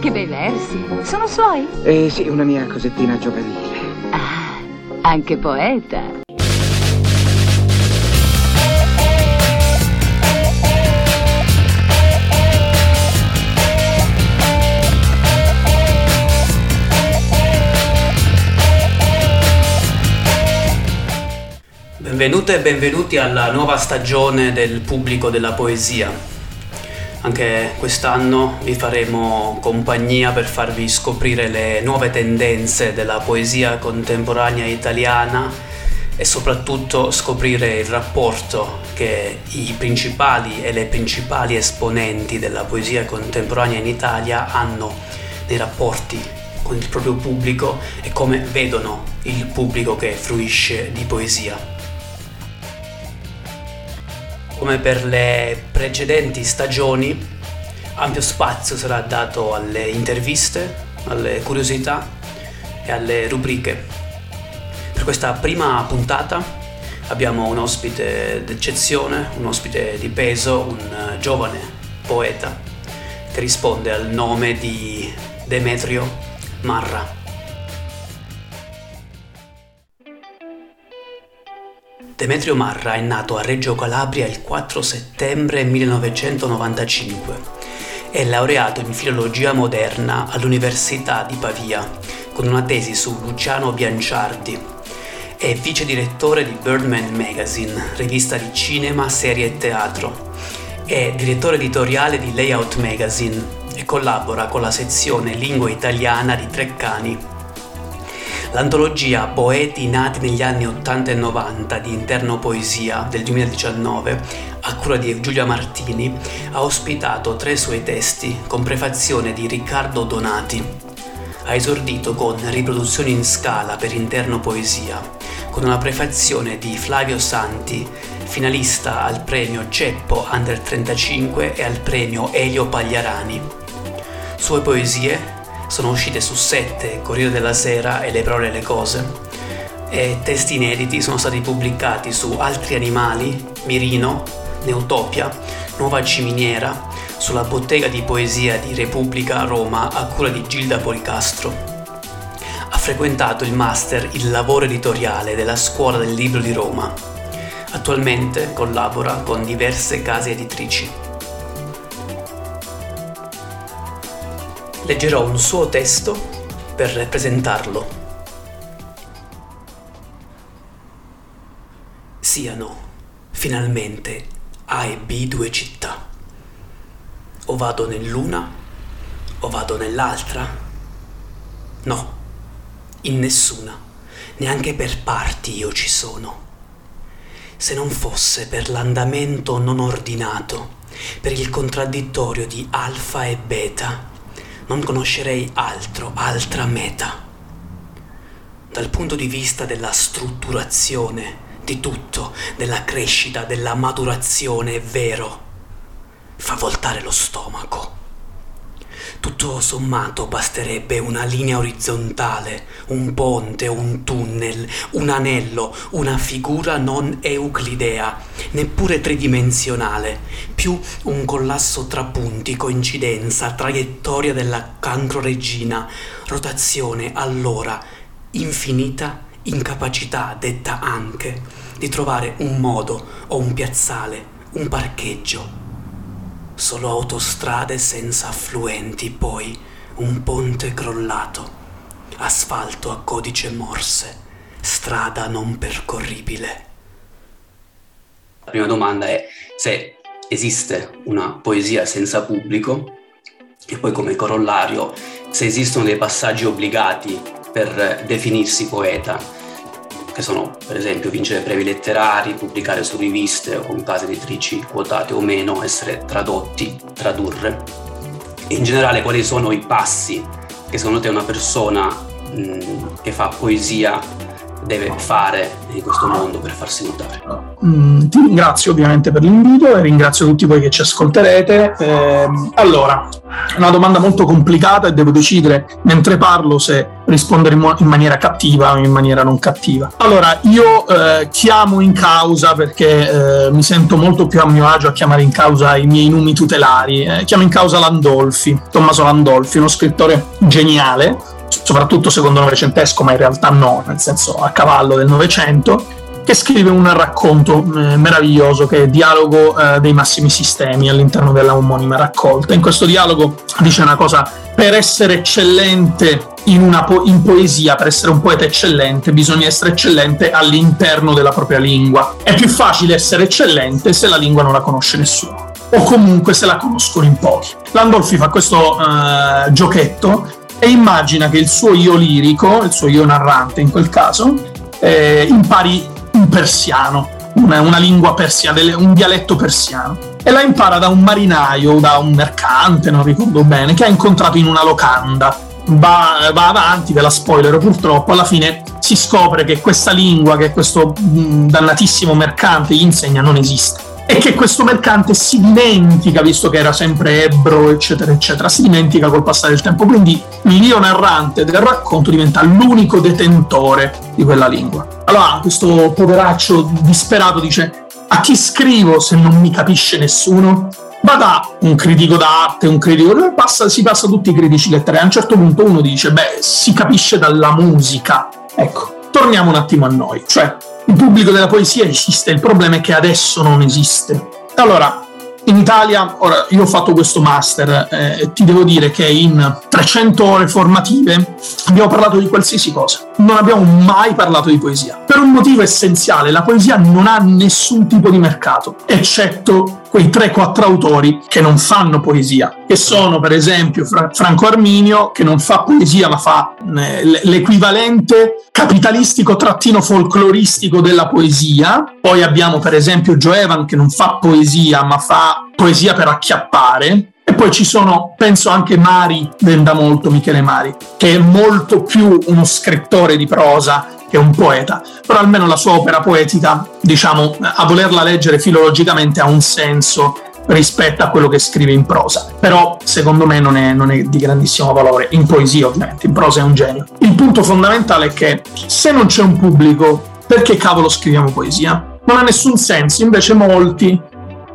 Che bei versi. Sono suoi? Eh sì, una mia cosettina giovanile. Ah, anche poeta. Benvenute e benvenuti alla nuova stagione del pubblico della poesia. Anche quest'anno vi faremo compagnia per farvi scoprire le nuove tendenze della poesia contemporanea italiana e soprattutto scoprire il rapporto che i principali e le principali esponenti della poesia contemporanea in Italia hanno nei rapporti con il proprio pubblico e come vedono il pubblico che fruisce di poesia. Come per le precedenti stagioni, ampio spazio sarà dato alle interviste, alle curiosità e alle rubriche. Per questa prima puntata abbiamo un ospite d'eccezione, un ospite di peso, un giovane poeta che risponde al nome di Demetrio Marra. Demetrio Marra è nato a Reggio Calabria il 4 settembre 1995. È laureato in filologia moderna all'Università di Pavia con una tesi su Luciano Bianciardi. È vice direttore di Birdman Magazine, rivista di cinema, serie e teatro. È direttore editoriale di Layout Magazine e collabora con la sezione lingua italiana di Treccani L'antologia Poeti nati negli anni 80 e 90 di Interno Poesia del 2019, a cura di Giulia Martini, ha ospitato tre suoi testi con prefazione di Riccardo Donati. Ha esordito con riproduzioni in scala per Interno Poesia, con una prefazione di Flavio Santi, finalista al premio Ceppo Under 35 e al premio Elio Pagliarani. Sue poesie sono uscite su Sette, Corriere della Sera e Le parole e le cose e testi inediti sono stati pubblicati su Altri animali, Mirino, Neutopia, Nuova Ciminiera, sulla bottega di poesia di Repubblica Roma a cura di Gilda Policastro. Ha frequentato il master Il lavoro editoriale della Scuola del Libro di Roma. Attualmente collabora con diverse case editrici. Leggerò un suo testo per presentarlo. Siano finalmente A e B due città. O vado nell'una o vado nell'altra? No, in nessuna, neanche per parti io ci sono. Se non fosse per l'andamento non ordinato, per il contraddittorio di alfa e beta, non conoscerei altro, altra meta. Dal punto di vista della strutturazione di tutto, della crescita, della maturazione, è vero, fa voltare lo stomaco. Tutto sommato basterebbe una linea orizzontale, un ponte, un tunnel, un anello, una figura non euclidea, neppure tridimensionale, più un collasso tra punti, coincidenza, traiettoria della cancroregina, rotazione, allora, infinita incapacità detta anche di trovare un modo o un piazzale, un parcheggio solo autostrade senza affluenti, poi un ponte crollato, asfalto a codice morse, strada non percorribile. La prima domanda è se esiste una poesia senza pubblico e poi come corollario se esistono dei passaggi obbligati per definirsi poeta che sono per esempio vincere premi letterari, pubblicare su riviste o con case editrici quotate o meno, essere tradotti, tradurre. E in generale quali sono i passi che secondo te una persona mh, che fa poesia deve fare in questo mondo per farsi notare. Mm, ti ringrazio ovviamente per l'invito e ringrazio tutti voi che ci ascolterete. Eh, allora, una domanda molto complicata e devo decidere mentre parlo se rispondere in, in maniera cattiva o in maniera non cattiva. Allora, io eh, chiamo in causa perché eh, mi sento molto più a mio agio a chiamare in causa i miei numi tutelari. Eh, chiamo in causa Landolfi, Tommaso Landolfi, uno scrittore geniale, soprattutto secondo novecentesco, ma in realtà no, nel senso a cavallo del Novecento, che scrive un racconto eh, meraviglioso che è Dialogo eh, dei massimi sistemi all'interno della omonima raccolta. In questo dialogo dice una cosa, per essere eccellente in, po- in poesia, per essere un poeta eccellente, bisogna essere eccellente all'interno della propria lingua. È più facile essere eccellente se la lingua non la conosce nessuno o comunque se la conoscono in pochi. Landolfi fa questo uh, giochetto e immagina che il suo io lirico, il suo io narrante in quel caso, eh, impari un persiano, una, una lingua persiana, un dialetto persiano. E la impara da un marinaio, da un mercante, non ricordo bene, che ha incontrato in una locanda. Va, va avanti, ve la spoiler purtroppo, alla fine si scopre che questa lingua che questo mh, dannatissimo mercante gli insegna non esiste e che questo mercante si dimentica, visto che era sempre ebro, eccetera, eccetera, si dimentica col passare del tempo. Quindi l'io narrante del racconto diventa l'unico detentore di quella lingua. Allora questo poveraccio disperato dice a chi scrivo se non mi capisce nessuno? Vada un critico d'arte, un critico... Passa, si passa tutti i critici letterari. A un certo punto uno dice, beh, si capisce dalla musica. Ecco, torniamo un attimo a noi. Cioè, il pubblico della poesia esiste, il problema è che adesso non esiste. Allora, in Italia, ora io ho fatto questo master eh, ti devo dire che in 300 ore formative abbiamo parlato di qualsiasi cosa, non abbiamo mai parlato di poesia. Per un motivo essenziale, la poesia non ha nessun tipo di mercato, eccetto quei 3-4 autori che non fanno poesia, che sono per esempio Fra- Franco Arminio, che non fa poesia ma fa eh, l'equivalente capitalistico trattino folcloristico della poesia, poi abbiamo per esempio Joe Evan che non fa poesia ma fa poesia per acchiappare, e poi ci sono, penso anche Mari, venda molto Michele Mari, che è molto più uno scrittore di prosa che un poeta, però almeno la sua opera poetica, diciamo, a volerla leggere filologicamente ha un senso rispetto a quello che scrive in prosa. Però secondo me non è, non è, di grandissimo valore, in poesia ovviamente, in prosa è un genio. Il punto fondamentale è che se non c'è un pubblico, perché cavolo scriviamo poesia? Non ha nessun senso, invece molti,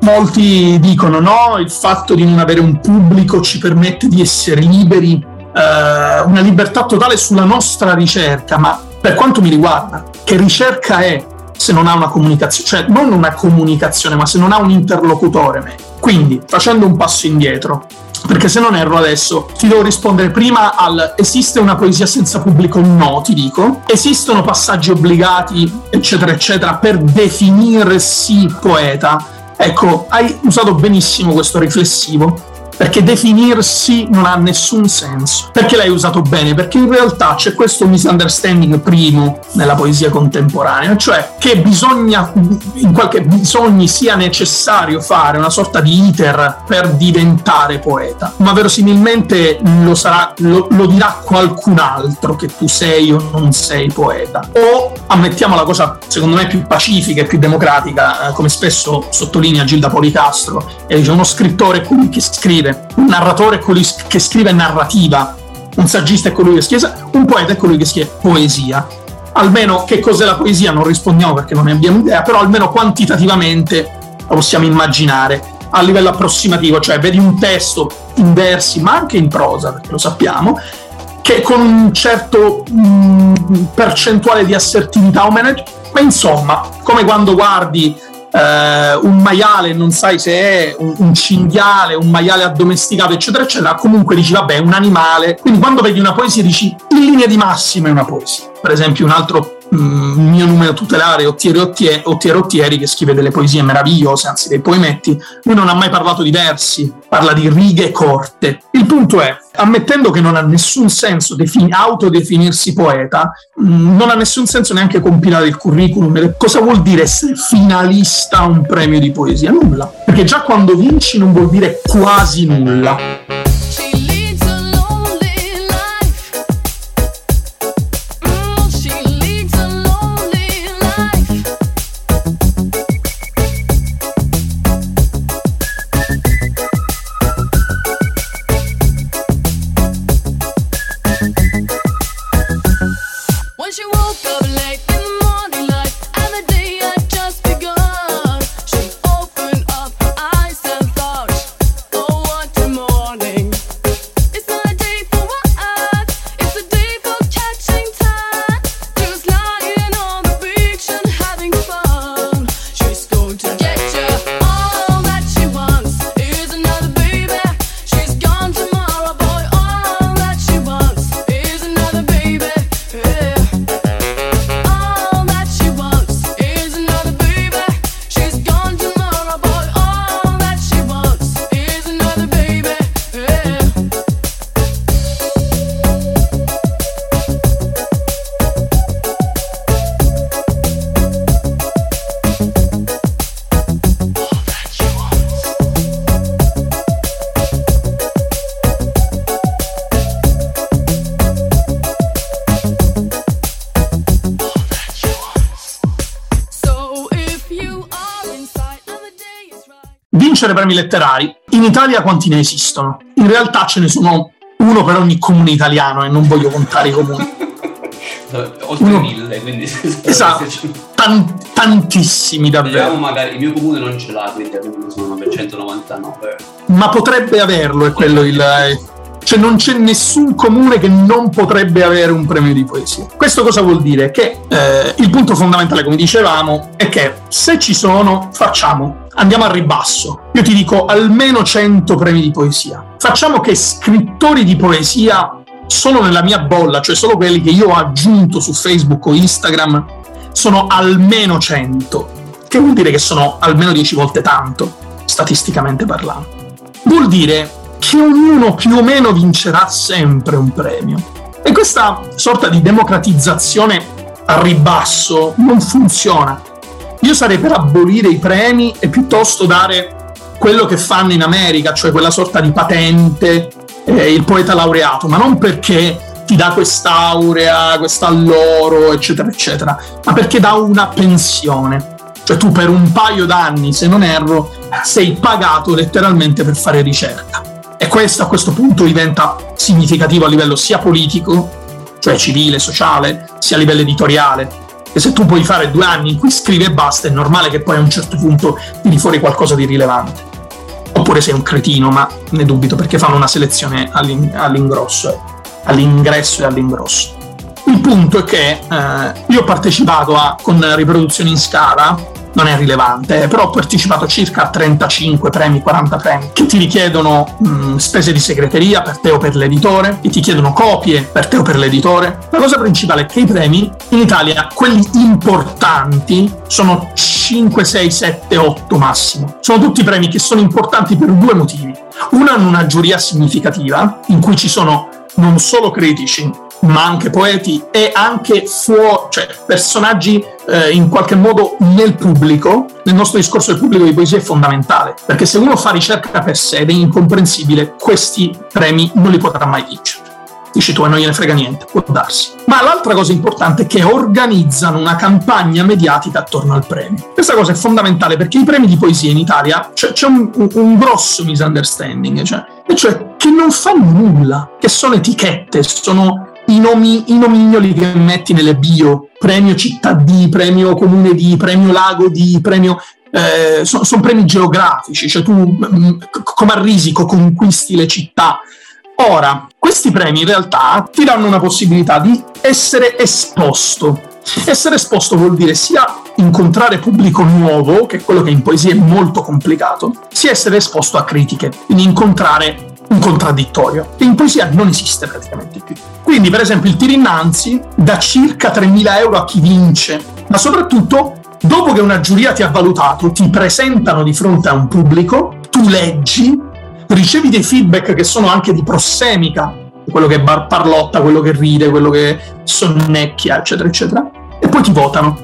molti dicono no, il fatto di non avere un pubblico ci permette di essere liberi, eh, una libertà totale sulla nostra ricerca, ma per quanto mi riguarda, che ricerca è se non ha una comunicazione, cioè non una comunicazione, ma se non ha un interlocutore. Quindi, facendo un passo indietro, perché se non erro adesso ti devo rispondere prima al esiste una poesia senza pubblico? No, ti dico. Esistono passaggi obbligati, eccetera, eccetera, per definirsi poeta? Ecco, hai usato benissimo questo riflessivo perché definirsi non ha nessun senso. Perché l'hai usato bene? Perché in realtà c'è questo misunderstanding primo nella poesia contemporanea, cioè che bisogna, in qualche bisogni sia necessario fare una sorta di iter per diventare poeta, ma verosimilmente lo, sarà, lo, lo dirà qualcun altro che tu sei o non sei poeta. O ammettiamo la cosa secondo me più pacifica e più democratica, eh, come spesso sottolinea Gilda Policastro, e dice uno scrittore che scrive un narratore è colui che scrive narrativa, un saggista è colui che scrive, un poeta è colui che scrive poesia. Almeno che cos'è la poesia non rispondiamo perché non ne abbiamo idea, però almeno quantitativamente la possiamo immaginare a livello approssimativo, cioè vedi un testo in versi, ma anche in prosa, perché lo sappiamo, che con un certo mh, mm, percentuale di assertività o management, ma insomma, come quando guardi eh, un maiale, non sai se è un, un, cinghiale, un maiale addomesticato, eccetera, eccetera, comunque dici, vabbè, è un animale. Quindi quando vedi una poesia dici, in linea di massima è una poesia. Per esempio, un altro mm, mio numero tutelare, Ottieri Ottieri, Ottieri Ottieri, che scrive delle poesie meravigliose, anzi dei poemetti, lui non ha mai parlato di versi, parla di righe corte. Il punto è, ammettendo che non ha nessun senso defini- autodefinirsi poeta, mm, non ha nessun senso neanche compilare il curriculum. Cosa vuol dire essere finalista a un premio di poesia? Nulla. Perché già quando vinci non vuol dire quasi nulla. Vincere premi letterari. In Italia quanti ne esistono? In realtà ce ne sono uno per ogni comune italiano e non voglio contare i comuni. Oltre uno... mille, quindi... Esatto, Tan- tantissimi davvero. Vediamo magari, il mio comune non ce l'ha, quindi sono 999. Ma potrebbe averlo, è quello il cioè non c'è nessun comune che non potrebbe avere un premio di poesia. Questo cosa vuol dire? Che eh, il punto fondamentale, come dicevamo, è che se ci sono, facciamo, andiamo a ribasso. Io ti dico almeno 100 premi di poesia. Facciamo che scrittori di poesia solo nella mia bolla, cioè solo quelli che io ho aggiunto su Facebook o Instagram, sono almeno 100. Che vuol dire che sono almeno 10 volte tanto, statisticamente parlando. Vuol dire che ognuno più o meno vincerà sempre un premio. E questa sorta di democratizzazione a ribasso non funziona. Io sarei per abolire i premi e piuttosto dare quello che fanno in America, cioè quella sorta di patente, eh, il poeta laureato, ma non perché ti dà quest'aurea, quest'alloro, eccetera, eccetera, ma perché dà una pensione. Cioè tu per un paio d'anni, se non erro, sei pagato letteralmente per fare ricerca. E questo a questo punto diventa significativo a livello sia politico, cioè civile, sociale, sia a livello editoriale. E se tu puoi fare due anni in cui scrivi e basta, è normale che poi a un certo punto tiri fuori qualcosa di rilevante. Oppure sei un cretino, ma ne dubito perché fanno una selezione all'ingrosso, all'ingresso e all'ingrosso. Il punto è che eh, io ho partecipato a, con riproduzioni in scala non è rilevante, però ho partecipato circa a 35 premi, 40 premi, che ti richiedono mh, spese di segreteria per te o per l'editore, che ti chiedono copie per te o per l'editore. La cosa principale è che i premi in Italia, quelli importanti, sono 5, 6, 7, 8 massimo. Sono tutti premi che sono importanti per due motivi. Uno hanno una giuria significativa, in cui ci sono non solo critici, ma anche poeti e anche fuori, cioè personaggi eh, in qualche modo nel pubblico, nel nostro discorso del pubblico di poesia è fondamentale, perché se uno fa ricerca per sé ed è incomprensibile, questi premi non li potrà mai vincere. Dici tu, e non gliene frega niente, può darsi. Ma l'altra cosa importante è che organizzano una campagna mediatica attorno al premio. Questa cosa è fondamentale perché i premi di poesia in Italia cioè, c'è un, un grosso misunderstanding, cioè, e cioè che non fanno nulla, che sono etichette, sono i, nomi, i nomignoli che metti nelle bio, premio città D, premio comune D, premio lago D, premio... Eh, sono son premi geografici, cioè tu mh, mm, come a risico conquisti le città. Ora, questi premi in realtà ti danno una possibilità di essere esposto. Essere esposto vuol dire sia incontrare pubblico nuovo, che è quello che in poesia è molto complicato, sia essere esposto a critiche, quindi incontrare un contraddittorio, che in poesia non esiste praticamente più. Quindi, per esempio, il tiro innanzi dà circa 3.000 euro a chi vince, ma soprattutto, dopo che una giuria ti ha valutato, ti presentano di fronte a un pubblico, tu leggi, ricevi dei feedback che sono anche di prossemica, quello che parlotta, quello che ride, quello che sonnecchia, eccetera, eccetera, e poi ti votano.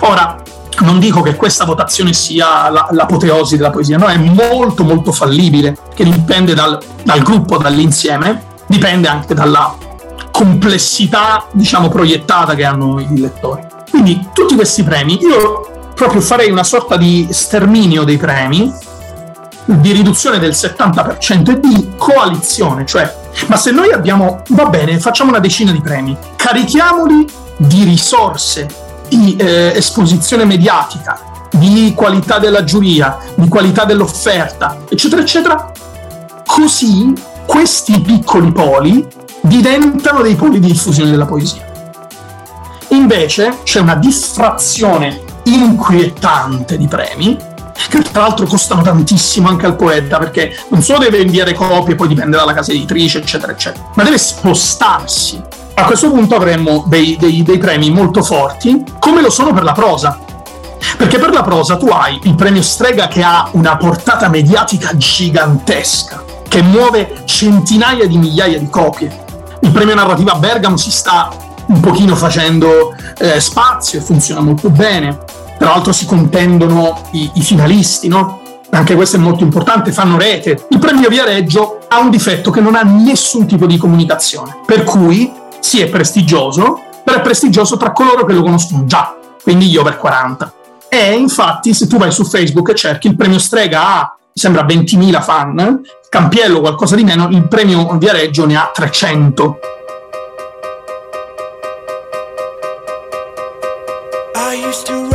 Ora, non dico che questa votazione sia la, l'apoteosi della poesia, no, è molto molto fallibile, che dipende dal, dal gruppo, dall'insieme, dipende anche dalla complessità, diciamo, proiettata che hanno i lettori. Quindi tutti questi premi, io proprio farei una sorta di sterminio dei premi, di riduzione del 70% e di coalizione, cioè, ma se noi abbiamo, va bene, facciamo una decina di premi, carichiamoli di risorse di eh, esposizione mediatica, di qualità della giuria, di qualità dell'offerta, eccetera, eccetera, così questi piccoli poli diventano dei poli di diffusione della poesia. Invece c'è una diffrazione inquietante di premi, che tra l'altro costano tantissimo anche al poeta, perché non solo deve inviare copie, poi dipende dalla casa editrice, eccetera, eccetera, ma deve spostarsi a questo punto avremmo dei, dei, dei premi molto forti, come lo sono per la prosa. Perché per la prosa tu hai il premio Strega che ha una portata mediatica gigantesca, che muove centinaia di migliaia di copie. Il premio narrativa Bergamo si sta un pochino facendo eh, spazio e funziona molto bene. Tra l'altro si contendono i, i finalisti, no? Anche questo è molto importante, fanno rete. Il premio Viareggio ha un difetto che non ha nessun tipo di comunicazione, per cui sì è prestigioso, però è prestigioso tra coloro che lo conoscono già, quindi gli over 40. E infatti se tu vai su Facebook e cerchi il premio Strega ha sembra 20.000 fan, Campiello qualcosa di meno, il premio Viareggio ne ha 300. I used to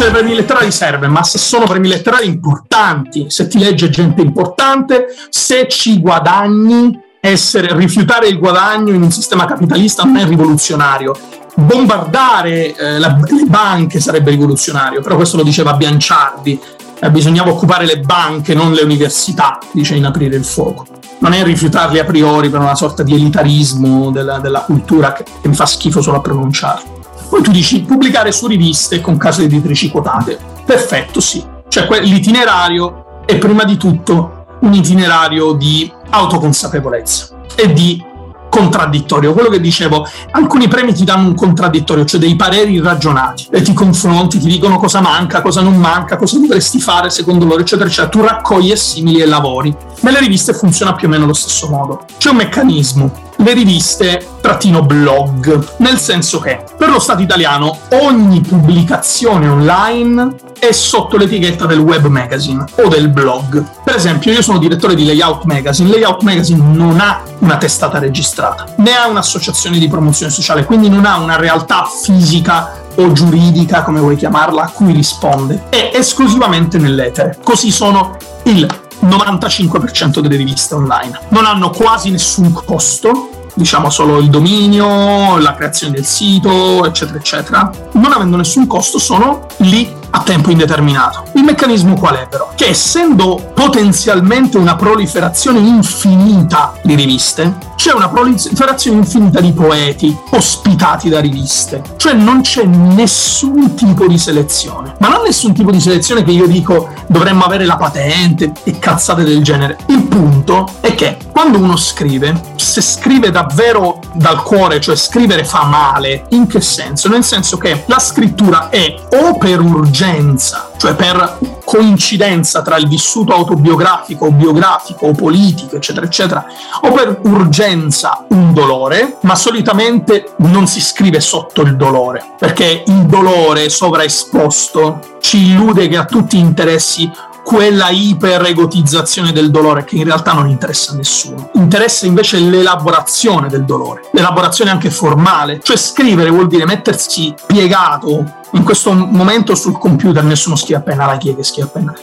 Vincere premi letterari serve, ma se sono premi letterari importanti, se ti legge gente importante, se ci guadagni, essere, rifiutare il guadagno in un sistema capitalista non è rivoluzionario. Bombardare eh, la- le banche sarebbe rivoluzionario, però questo lo diceva Bianciardi. Eh, bisognava occupare le banche, non le università, dice in aprire il fuoco. Non è rifiutarli a priori per una sorta di elitarismo della, della cultura che, che mi fa schifo solo a pronunciarlo. Poi tu dici pubblicare su riviste con case editrici quotate. Perfetto, sì. Cioè l'itinerario è prima di tutto un itinerario di autoconsapevolezza e di contraddittorio. Quello che dicevo, alcuni premi ti danno un contraddittorio, cioè dei pareri irragionati e ti confronti, ti dicono cosa manca, cosa non manca, cosa dovresti fare secondo loro, eccetera, eccetera. Tu raccogli assimili e lavori. Nelle riviste funziona più o meno allo stesso modo. C'è un meccanismo. Le riviste trattino blog, nel senso che per lo Stato italiano ogni pubblicazione online è sotto l'etichetta del web magazine o del blog. Per esempio, io sono direttore di Layout Magazine. Layout Magazine non ha una testata registrata, né ha un'associazione di promozione sociale, quindi non ha una realtà fisica o giuridica, come vuoi chiamarla, a cui risponde. È esclusivamente nell'etere. Così sono il 95% delle riviste online. Non hanno quasi nessun costo, diciamo solo il dominio, la creazione del sito, eccetera, eccetera. Non avendo nessun costo, sono lì a tempo indeterminato. Il meccanismo qual è però? Che essendo potenzialmente una proliferazione infinita di riviste, c'è una proliferazione infinita di poeti ospitati da riviste. Cioè non c'è nessun tipo di selezione. Ma non nessun tipo di selezione che io dico dovremmo avere la patente e cazzate del genere. Il punto è che quando uno scrive, se scrive davvero dal cuore, cioè scrivere fa male, in che senso? Nel senso che la scrittura è o per urgenza, cioè per coincidenza tra il vissuto autobiografico biografico politico, eccetera, eccetera, o per urgenza un dolore, ma solitamente non si scrive sotto il dolore, perché il dolore sovraesposto ci illude che a tutti interessi quella iper-egotizzazione del dolore che in realtà non interessa a nessuno. Interessa invece l'elaborazione del dolore, l'elaborazione anche formale, cioè scrivere vuol dire mettersi piegato in questo momento sul computer, nessuno scrive a penna, la chi è che scrive a penna?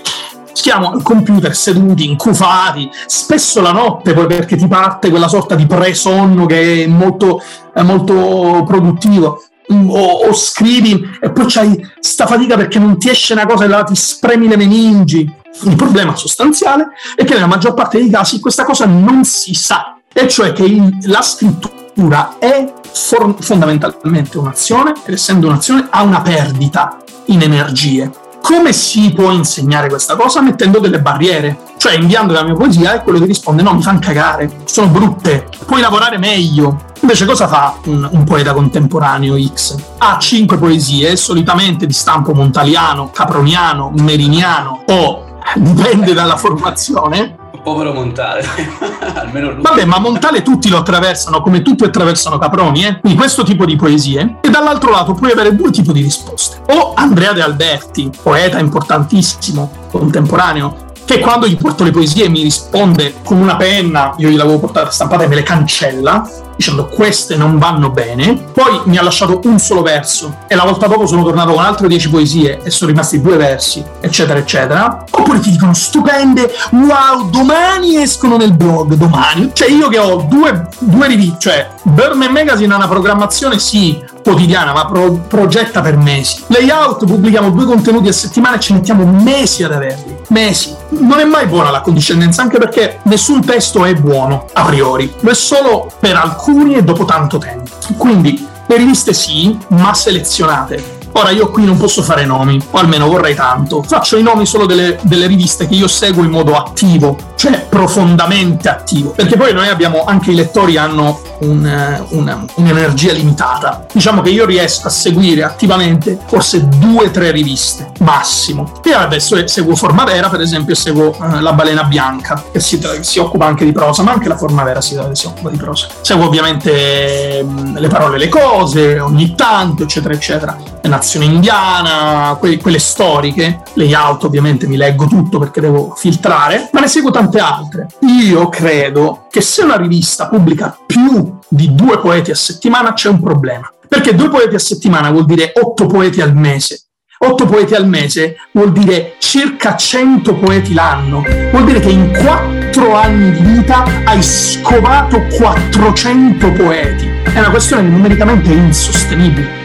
Stiamo al computer seduti, incufati, spesso la notte poi perché ti parte quella sorta di presonno che è molto, è molto produttivo. Mm, O, o scrivi e poi c'hai sta fatica perché non ti esce una cosa e là ti spremi le meningi. Il problema sostanziale è che nella maggior parte dei casi questa cosa non si sa, e cioè che il- la scrittura è for- fondamentalmente un'azione ed essendo un'azione ha una perdita in energie. Come si può insegnare questa cosa? Mettendo delle barriere, cioè inviando la mia poesia e quello che risponde no, mi fanno cagare, sono brutte, puoi lavorare meglio. Invece cosa fa un, un poeta contemporaneo X? Ha cinque poesie, solitamente di stampo montaliano, caproniano, meriniano o dipende dalla formazione, Povero Montale, almeno lui. Vabbè, ma Montale tutti lo attraversano come tutti attraversano Caproni, eh? Quindi questo tipo di poesie. E dall'altro lato puoi avere due tipi di risposte. O Andrea De Alberti, poeta importantissimo, contemporaneo, che quando gli porto le poesie mi risponde con una penna, io gliel'avevo portata stampata e me le cancella, dicendo queste non vanno bene. Poi mi ha lasciato un solo verso e la volta dopo sono tornato con altre dieci poesie e sono rimasti due versi, eccetera, eccetera. Oppure ti dicono stupende, wow, domani escono nel blog, domani. Cioè io che ho due, due riviste, cioè Burman Magazine ha una programmazione sì quotidiana, ma pro- progetta per mesi. Layout pubblichiamo due contenuti a settimana e ci mettiamo mesi ad averli. Mesi. Non è mai buona la condiscendenza, anche perché nessun testo è buono a priori, lo è solo per alcuni e dopo tanto tempo. Quindi le riviste sì, ma selezionate. Ora io qui non posso fare nomi, o almeno vorrei tanto. Faccio i nomi solo delle, delle riviste che io seguo in modo attivo, cioè profondamente attivo. Perché poi noi abbiamo, anche i lettori hanno un, una- un'energia limitata. Diciamo che io riesco a seguire attivamente forse due o tre riviste, massimo. E adesso seguo Formavera, per esempio, seguo eh, La Balena Bianca, che si, si occupa anche di prosa, ma anche la Formavera si, si occupa di prosa. Seguo ovviamente mm, Le parole e le cose, ogni tanto, eccetera, eccetera. Nazione Indiana, que- quelle storiche, layout ovviamente mi leggo tutto perché devo filtrare, ma ne seguo tante altre. Io credo che se una rivista pubblica più di due poeti a settimana c'è un problema. Perché due poeti a settimana vuol dire otto poeti al mese. Otto poeti al mese vuol dire circa 100 poeti l'anno. Vuol dire che in quattro anni di vita hai scovato 400 poeti. È una questione numericamente insostenibile.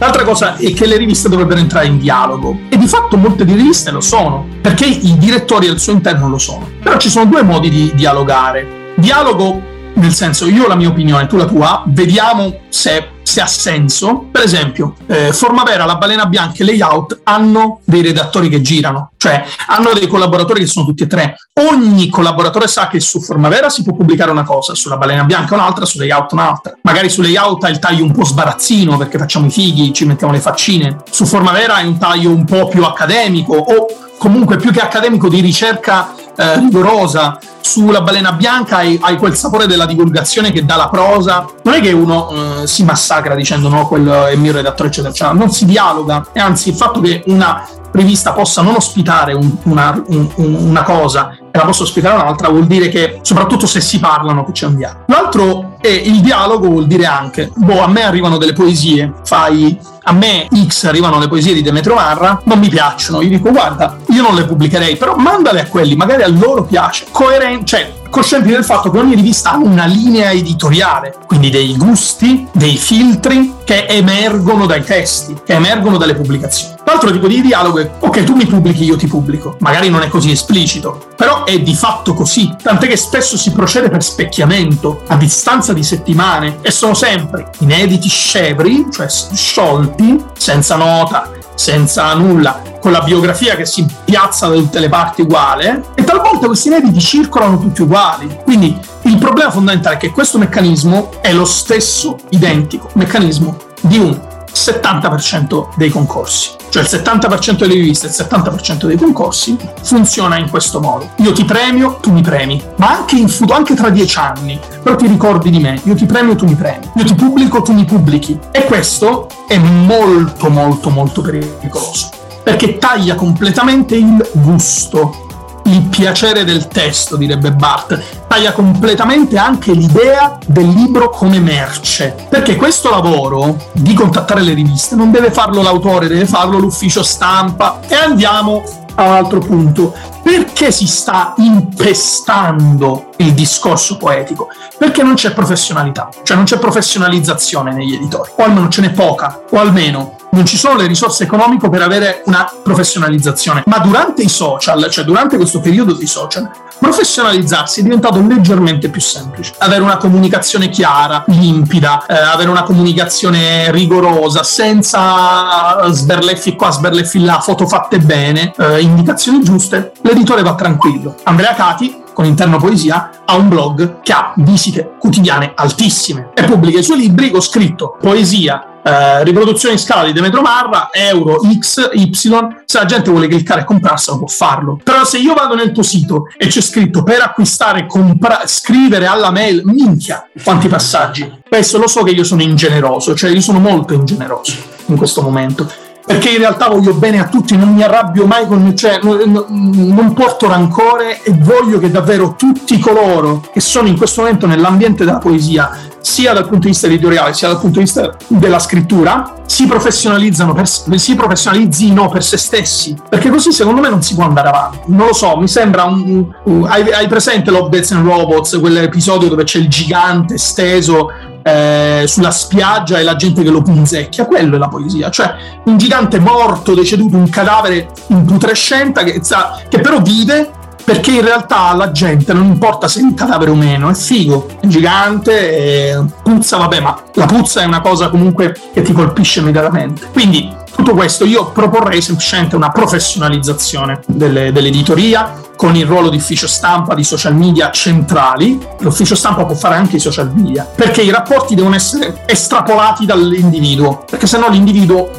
L'altra cosa è che le riviste dovrebbero entrare in dialogo e di fatto molte di riviste lo sono, perché i direttori al suo interno lo sono. Però ci sono due modi di dialogare. Dialogo nel senso io ho la mia opinione, tu la tua, vediamo se se ha senso. Per esempio, eh, Formavera, La Balena Bianca e Layout hanno dei redattori che girano, cioè hanno dei collaboratori che sono tutti e tre. Ogni collaboratore sa che su Formavera si può pubblicare una cosa, sulla Balena Bianca un'altra, su Layout un'altra. Magari su Layout hai il taglio un po' sbarazzino perché facciamo i fighi, ci mettiamo le faccine. Su Formavera hai un taglio un po' più accademico o comunque più che accademico di ricerca eh, rigorosa. Sulla balena bianca hai, hai, quel sapore della divulgazione che dà la prosa. Non è che uno eh, si massacra dicendo no, quello è il mio redattore, eccetera, eccetera. Non si dialoga. E anzi, il fatto che una rivista possa non ospitare un, una, un, una, cosa la possa ospitare un'altra vuol dire che, soprattutto se si parlano, che c'è un dialogo. L'altro è il dialogo, vuol dire anche, boh, a me arrivano delle poesie, fai a me X arrivano le poesie di Demetrio Marra, non mi piacciono. Io dico, guarda, io non le pubblicherei, però mandale a quelli, magari a loro piace. Coerente, cioè, coscienti del fatto che ogni rivista ha una linea editoriale, quindi dei gusti, dei filtri che emergono dai testi, che emergono dalle pubblicazioni. L'altro tipo di dialogo è, ok, tu mi pubblichi, io ti pubblico. Magari non è così esplicito, però è di fatto così. Tant'è che spesso si procede per specchiamento, a distanza di settimane, e sono sempre inediti scevri, cioè sciolti, senza nota, senza nulla, con la biografia che si piazza da tutte le parti uguale, e talvolta questi inediti circolano tutti uguali. Quindi il problema fondamentale è che questo meccanismo è lo stesso identico meccanismo di un 70% dei concorsi. Cioè il 70% delle riviste il 70% dei concorsi funziona in questo modo. Io ti premio, tu mi premi, ma anche in futuro, anche tra dieci anni, però ti ricordi di me, io ti premio, tu mi premi, io ti pubblico, tu mi pubblichi. E questo è molto molto molto pericoloso, perché taglia completamente il gusto il piacere del testo, direbbe Bart, taglia completamente anche l'idea del libro come merce. Perché questo lavoro di contattare le riviste non deve farlo l'autore, deve farlo l'ufficio stampa. E andiamo all'altro punto. Perché si sta impestando il discorso poetico? Perché non c'è professionalità, cioè non c'è professionalizzazione negli editori, o almeno ce n'è poca, o almeno non ci sono le risorse economiche per avere una professionalizzazione. Ma durante i social, cioè durante questo periodo dei social, professionalizzarsi è diventato leggermente più semplice. Avere una comunicazione chiara, limpida, eh, avere una comunicazione rigorosa, senza sberleffi qua, sberleffi là, foto fatte bene, eh, indicazioni giuste, l'editore va tranquillo. Andrea Cati, con Interno Poesia, ha un blog che ha visite quotidiane altissime e pubblica i suoi libri con scritto poesia, eh, riproduzione in scala di Demetro Marra, euro, X, Y, se la gente vuole cliccare e comprarselo può farlo. Però se io vado nel tuo sito e c'è scritto per acquistare, compra- scrivere alla mail, minchia, quanti passaggi. Questo lo so che io sono ingeneroso, cioè io sono molto ingeneroso in questo momento. Perché in realtà voglio bene a tutti, non mi arrabbio mai con, cioè, non, non porto rancore e voglio che davvero tutti coloro che sono in questo momento nell'ambiente della poesia sia dal punto di vista editoriale sia dal punto di vista della scrittura si professionalizzano per, si professionalizzino per se stessi. Perché così secondo me non si può andare avanti. Non lo so mi sembra un, un hai, hai, presente Love Death and Robots quell'episodio dove c'è il gigante steso eh, sulla spiaggia e la gente che lo punzecchia quello è la poesia. Cioè un gigante morto deceduto un cadavere in putrescenza che, che però vive perché in realtà alla gente non importa se è un cadavere o meno, è figo, è gigante, è... puzza, vabbè, ma la puzza è una cosa comunque che ti colpisce immediatamente. Quindi tutto questo io proporrei semplicemente una professionalizzazione delle, dell'editoria con il ruolo di ufficio stampa di social media centrali. L'ufficio stampa può fare anche i social media, perché i rapporti devono essere estrapolati dall'individuo, perché sennò l'individuo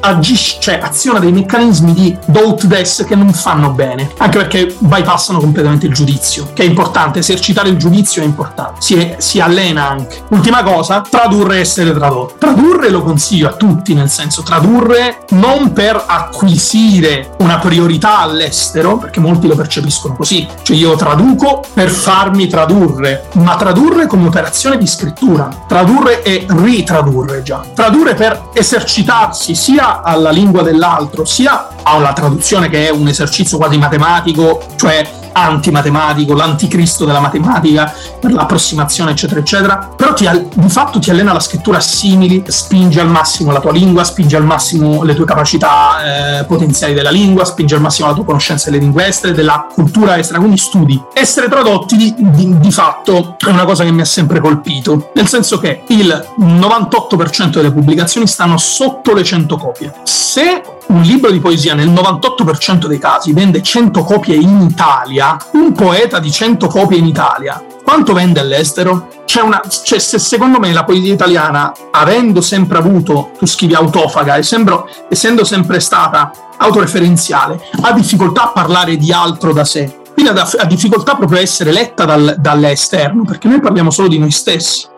agisce, cioè aziona dei meccanismi di doubt des che non fanno bene, anche perché bypassano completamente il giudizio, che è importante, esercitare il giudizio è importante, si, è, si allena anche. Ultima cosa, tradurre e essere tradotto. Tradurre lo consiglio a tutti, nel senso tradurre non per acquisire una priorità all'estero, perché molti lo percepiscono così, cioè io traduco per farmi tradurre, ma tradurre come operazione di scrittura, tradurre e ritradurre già, tradurre per esercitarsi sia alla lingua dell'altro, sia alla traduzione che è un esercizio quasi matematico, cioè antimatematico, l'anticristo della matematica, per l'approssimazione, eccetera, eccetera. Però ti di fatto ti allena la scrittura simili, spinge al massimo la tua lingua, spinge al massimo le tue capacità eh, potenziali della lingua, spinge al massimo la tua conoscenza delle lingue estere, della cultura estera, quindi studi. Essere tradotti di, di- di fatto è una cosa che mi ha sempre colpito, nel senso che il 98% delle pubblicazioni stanno sotto le 100 copie. Se un libro di poesia nel 98% dei casi vende 100 copie in Italia, un poeta di 100 copie in Italia, quanto vende all'estero? C'è una, cioè, se secondo me la poesia italiana, avendo sempre avuto, tu scrivi autofaga, essendo, essendo sempre stata autoreferenziale, ha difficoltà a parlare di altro da sé. Quindi ha, ha difficoltà proprio a essere letta dal- dall'esterno, perché noi parliamo solo di noi stessi.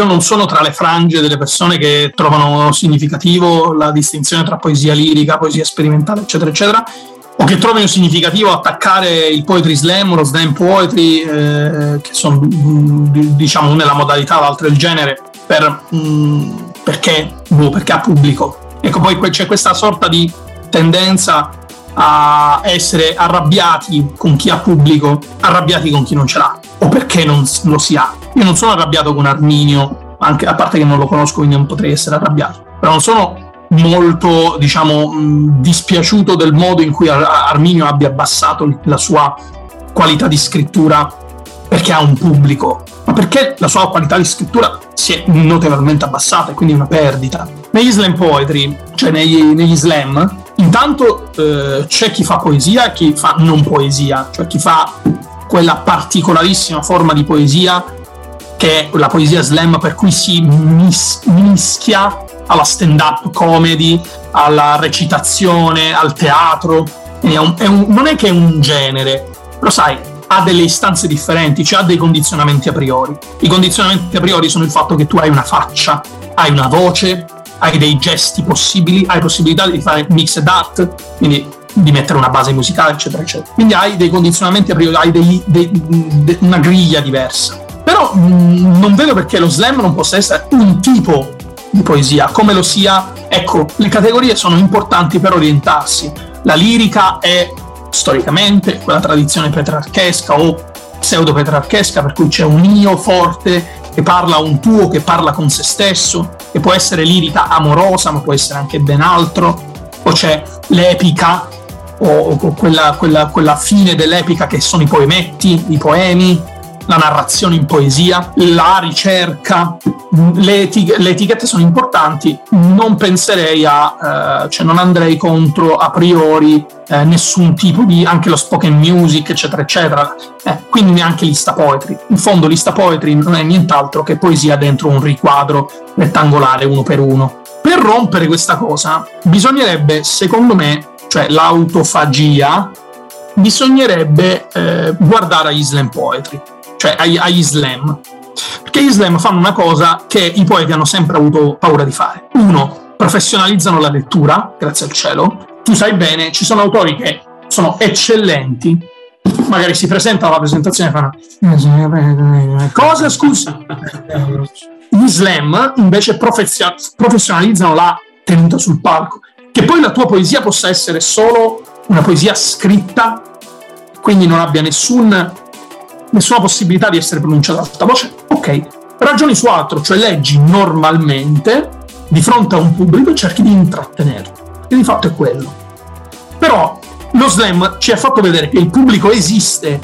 Io non sono tra le frange delle persone che trovano significativo la distinzione tra poesia lirica, poesia sperimentale, eccetera, eccetera, o che trovino significativo attaccare il poetry slam lo slam poetry, eh, che sono mm, di- diciamo nella modalità o altre del genere, per, mm, perché, boh, perché ha pubblico. Ecco, poi c'è questa sorta di tendenza a essere arrabbiati con chi ha pubblico, arrabbiati con chi non ce l'ha, o perché non lo si ha. Io non sono arrabbiato con Arminio, anche a parte che non lo conosco, quindi non potrei essere arrabbiato, però non sono molto, diciamo, dispiaciuto del modo in cui Ar- Arminio abbia abbassato la sua qualità di scrittura perché ha un pubblico, ma perché la sua qualità di scrittura si è notevolmente abbassata e quindi è una perdita. Negli slam poetry, cioè negli, negli slam, intanto eh, c'è chi fa poesia e chi fa non poesia, cioè chi fa quella particolarissima forma di poesia che è la poesia slam per cui si mis- mischia alla stand-up comedy, alla recitazione, al teatro. È un- è un- non è che è un genere, però sai, ha delle istanze differenti, cioè ha dei condizionamenti a priori. I condizionamenti a priori sono il fatto che tu hai una faccia, hai una voce, hai dei gesti possibili, hai possibilità di fare mixed art, quindi di mettere una base musicale, eccetera, eccetera. Quindi hai dei condizionamenti a priori, hai dei- dei- de- una griglia diversa. Però mh, non vedo perché lo slam non possa essere un tipo di poesia, come lo sia. Ecco, le categorie sono importanti per orientarsi. La lirica è storicamente quella tradizione petrarchesca o pseudo-petrarchesca, per cui c'è un io forte che parla un tuo, che parla con se stesso, che può essere lirica amorosa, ma può essere anche ben altro. O c'è l'epica, o, o quella, quella- quella fine dell'epica che sono i poemetti, i poemi, la narrazione in poesia, la ricerca, le, etig- le etichette sono importanti, non penserei a, eh, cioè non andrei contro a priori eh, nessun tipo di, anche lo spoken music, eccetera, eccetera, Eh, quindi neanche lista poetry. In fondo lista poetry non è nient'altro che poesia dentro un riquadro rettangolare uno per uno. Per rompere questa cosa bisognerebbe, secondo me, cioè l'autofagia, bisognerebbe eh, guardare agli slam poetry, cioè agli, agli slam. Perché gli slam fanno una cosa che i poeti hanno sempre avuto paura di fare. Uno, professionalizzano la lettura, grazie al cielo. Tu sai bene, ci sono autori che sono eccellenti, magari si presentano alla presentazione e fanno cosa scusa gli slam invece professionalizzano la tenuta sul palco che poi la tua poesia possa essere solo una poesia scritta quindi non abbia nessun, nessuna possibilità di essere pronunciata ad alta voce ok ragioni su altro cioè leggi normalmente di fronte a un pubblico e cerchi di intrattenerlo e di fatto è quello però lo slam ci ha fatto vedere che il pubblico esiste,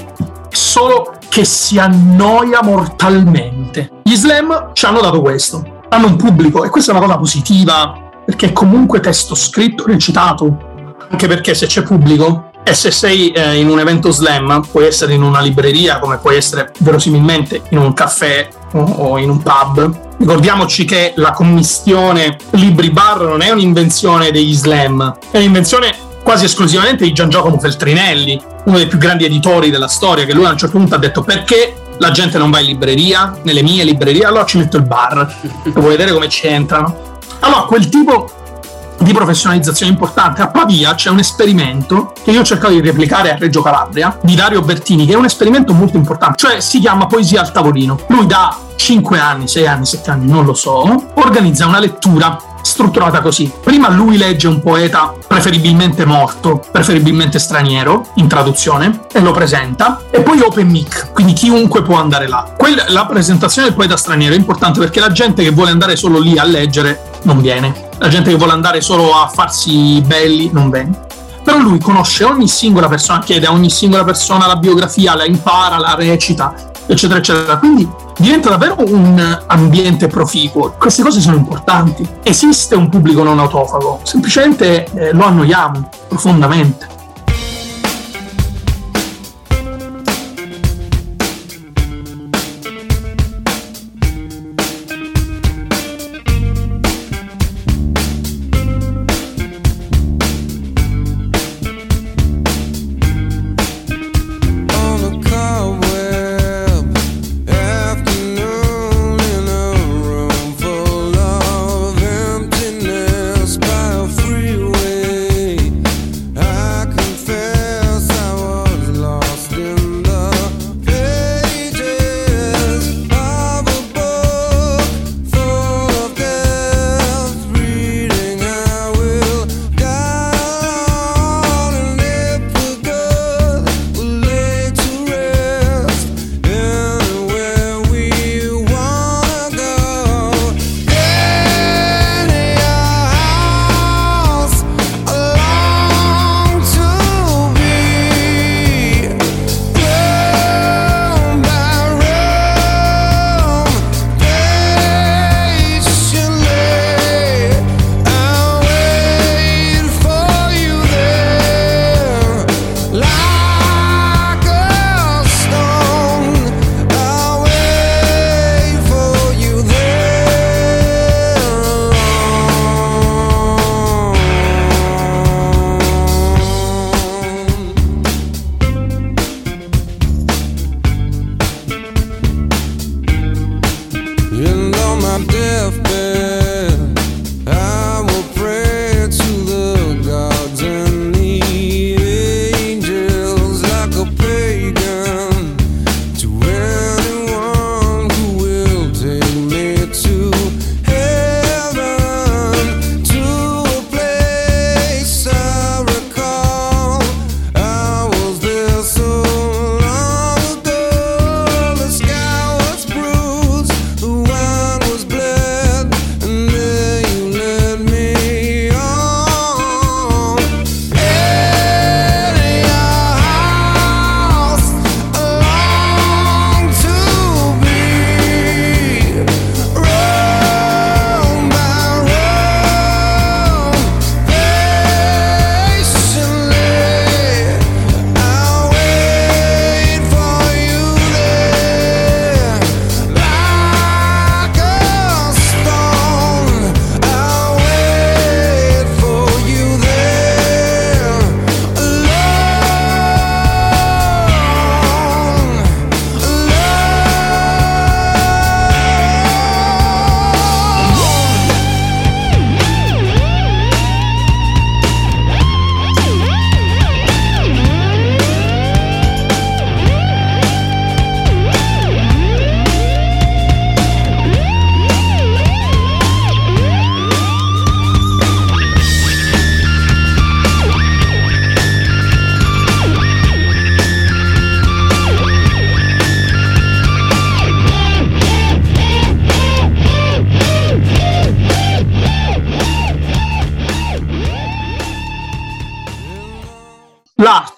solo che si annoia mortalmente. Gli slam ci hanno dato questo. Hanno un pubblico e questa è una cosa positiva perché è comunque testo scritto, recitato. Anche perché se c'è pubblico e se sei eh, in un evento slam, puoi essere in una libreria come puoi essere verosimilmente in un caffè o, o in un pub. Ricordiamoci che la commistione libri bar non è un'invenzione degli slam, è un'invenzione quasi esclusivamente di Gian Giacomo Feltrinelli, uno dei più grandi editori della storia, che lui a un certo punto ha detto perché la gente non va in libreria, nelle mie librerie, allora ci metto il bar, vuoi vedere come ci entrano. Allora, quel tipo di professionalizzazione importante. A Pavia c'è un esperimento che io ho cercato di replicare a Reggio Calabria di Dario Bertini, che è un esperimento molto importante, cioè si chiama Poesia al tavolino. Lui da 5 anni, 6 anni, 7 anni, non lo so, organizza una lettura strutturata così. Prima lui legge un poeta preferibilmente morto, preferibilmente straniero, in traduzione, e lo presenta, e poi open mic, quindi chiunque può andare là. Quella- la presentazione del poeta straniero è importante perché la gente che vuole andare solo lì a leggere non viene. La gente che vuole andare solo a farsi belli non viene. Però lui conosce ogni singola persona, chiede a ogni singola persona la biografia, la impara, la recita, eccetera, eccetera. Quindi diventa davvero un ambiente proficuo. Queste cose sono importanti. Esiste un pubblico non autofago, semplicemente eh, lo annoiamo profondamente.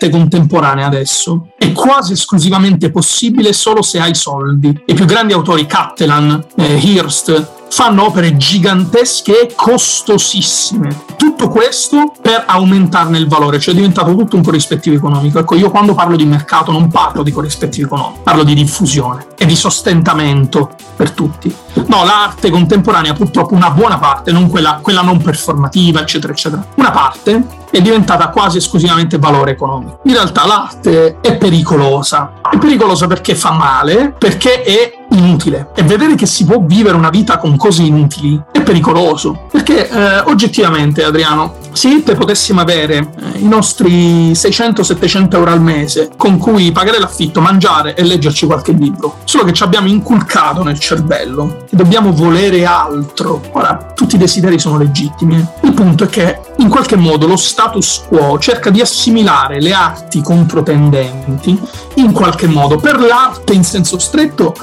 L'arte contemporanea adesso è quasi esclusivamente possibile solo se hai soldi. I più grandi autori, Cattelan, eh, Hirst, fanno opere gigantesche e costosissime. Tutto questo per aumentarne il valore, cioè è diventato tutto un corrispettivo economico. Ecco, io quando parlo di mercato non parlo di corrispettivo economico, parlo di diffusione e di sostentamento per tutti. No, l'arte contemporanea purtroppo una buona parte, non quella, quella non performativa, eccetera, eccetera. Una parte è diventata quasi esclusivamente valore economico. In realtà l'arte è pericolosa. È pericolosa perché fa male, perché è inutile. E vedere che si può vivere una vita con cose inutili è pericoloso. Perché eh, oggettivamente, Adriano, se te potessimo avere eh, i nostri 600-700 euro al mese con cui pagare l'affitto, mangiare e leggerci qualche libro, solo che ci abbiamo inculcato nel cervello che dobbiamo volere altro. Ora, tutti i desideri sono legittimi. Il punto è che in qualche modo lo status quo cerca di assimilare le arti controtendenti in qualche modo. Per l'arte in senso stretto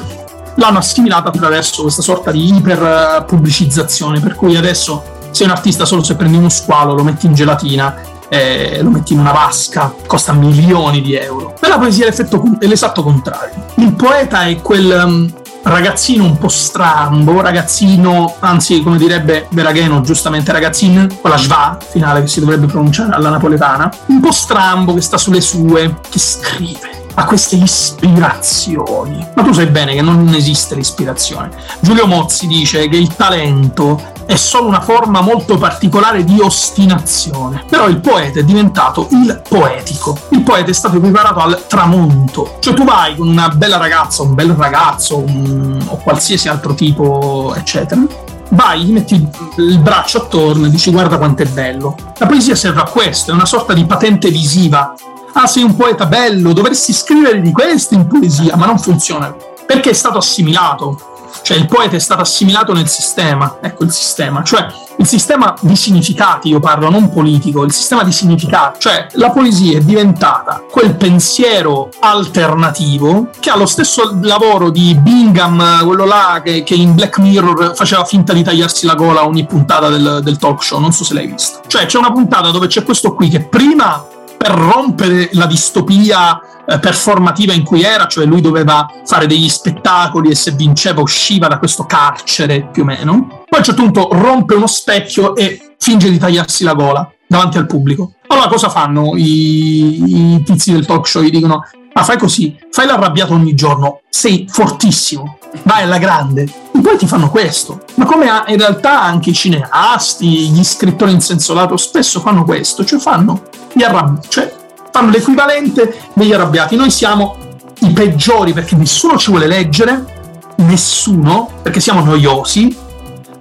l'hanno assimilata attraverso questa sorta di iper pubblicizzazione, per cui adesso sei un artista solo se prendi uno squalo, lo metti in gelatina, eh, lo metti in una vasca, costa milioni di euro. Per la poesia è, l'esatto contrario. Il poeta è quel um, ragazzino un po' strambo, ragazzino, anzi come direbbe Veragheno, giustamente ragazzin, con la schwa finale che si dovrebbe pronunciare alla napoletana, un po' strambo che sta sulle sue, che scrive ha queste ispirazioni. Ma tu sai bene che non esiste l'ispirazione. Giulio Mozzi dice che il talento è solo una forma molto particolare di ostinazione. Però il poeta è diventato il poetico. Il poeta è stato equiparato al tramonto. Cioè tu vai con una bella ragazza, un bel ragazzo, un- o qualsiasi altro tipo, eccetera. Vai, gli metti il braccio attorno e dici guarda quanto è bello. La poesia serve a questo, è una sorta di patente visiva ah sei un poeta bello, dovresti scrivere di questo in poesia, ma non funziona, perché è stato assimilato, cioè il poeta è stato assimilato nel sistema, ecco il sistema, cioè il sistema di significati, io parlo non politico, il sistema di significati, cioè la poesia è diventata quel pensiero alternativo che ha lo stesso lavoro di Bingham, quello là che, che in Black Mirror faceva finta di tagliarsi la gola ogni puntata del, del talk show, non so se l'hai visto. Cioè c'è una puntata dove c'è questo qui che prima per rompere la distopia eh, performativa in cui era, cioè lui doveva fare degli spettacoli e se vinceva usciva da questo carcere più o meno. Poi a un certo punto rompe uno specchio e finge di tagliarsi la gola davanti al pubblico. Allora cosa fanno i, i tizi del talk show? Gli dicono, ma fai così, fai l'arrabbiato ogni giorno, sei fortissimo, vai alla grande. E poi ti fanno questo. Ma come in realtà anche i cineasti, gli scrittori in senso lato spesso fanno questo, cioè fanno gli arrabbiati, cioè fanno l'equivalente degli arrabbiati. Noi siamo i peggiori perché nessuno ci vuole leggere, nessuno, perché siamo noiosi,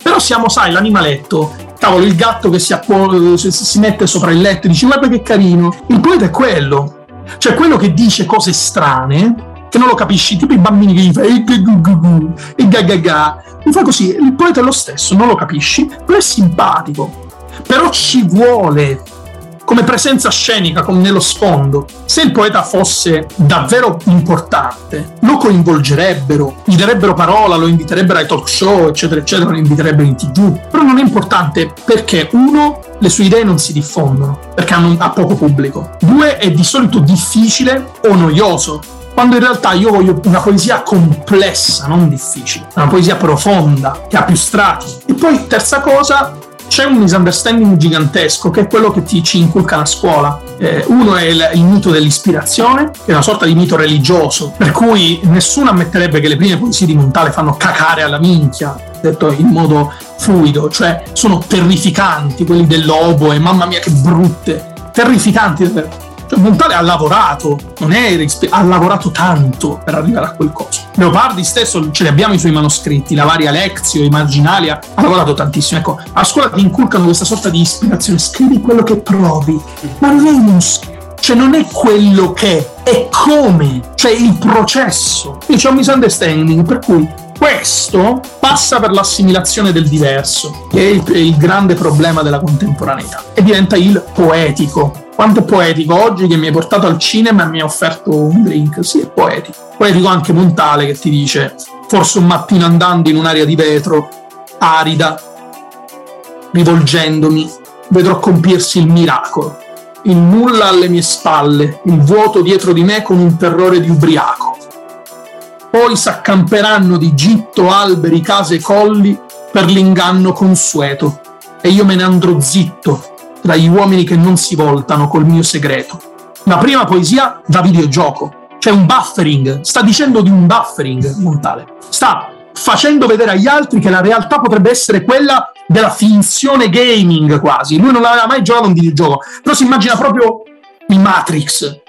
però siamo, sai, l'animaletto, cavolo, il gatto che si, appo- si mette sopra il letto e dice guarda che carino. Il poeta è quello, cioè quello che dice cose strane, che non lo capisci, tipo i bambini che gli fai e ga ga ga. Mi fa così, il poeta è lo stesso, non lo capisci, però è simpatico. Però ci vuole come presenza scenica, come nello sfondo. Se il poeta fosse davvero importante, lo coinvolgerebbero, gli darebbero parola, lo inviterebbero ai talk show, eccetera, eccetera, lo inviterebbero in tv. Però non è importante perché, uno, le sue idee non si diffondono, perché hanno, ha poco pubblico. Due, è di solito difficile o noioso. Quando in realtà io voglio una poesia complessa, non difficile, una poesia profonda, che ha più strati. E poi, terza cosa, c'è un misunderstanding gigantesco che è quello che ti ci inculcano a scuola. Eh, uno è il, il mito dell'ispirazione, che è una sorta di mito religioso, per cui nessuno ammetterebbe che le prime poesie di Montale fanno cacare alla minchia, detto in modo fluido, cioè sono terrificanti quelli del lobo e mamma mia che brutte, terrificanti. Montale ha lavorato, non è ha lavorato tanto per arrivare a quel coso. Leopardi stesso ce li abbiamo i suoi manoscritti, la varia Lezio, i marginalia, ha lavorato tantissimo. Ecco, a scuola ti inculcano questa sorta di ispirazione, scrivi quello che provi, ma non è uno cioè non è quello che è, è come, cioè il processo. Io c'è un misunderstanding per cui questo passa per l'assimilazione del diverso, che è il, il grande problema della contemporaneità, e diventa il poetico. Quanto è poetico oggi che mi hai portato al cinema e mi ha offerto un drink? Sì, è poetico. Poetico anche Montale che ti dice, forse un mattino andando in un'area di vetro, arida, rivolgendomi, vedrò compiersi il miracolo. il nulla alle mie spalle, il vuoto dietro di me con un terrore di ubriaco. Poi s'accamperanno di gitto, alberi, case e colli per l'inganno consueto, e io me ne andrò zitto gli uomini che non si voltano col mio segreto. La prima poesia da videogioco, c'è un buffering, sta dicendo di un buffering Montale, sta facendo vedere agli altri che la realtà potrebbe essere quella della finzione gaming quasi. Lui non aveva mai giocato un videogioco, però si immagina proprio il Matrix.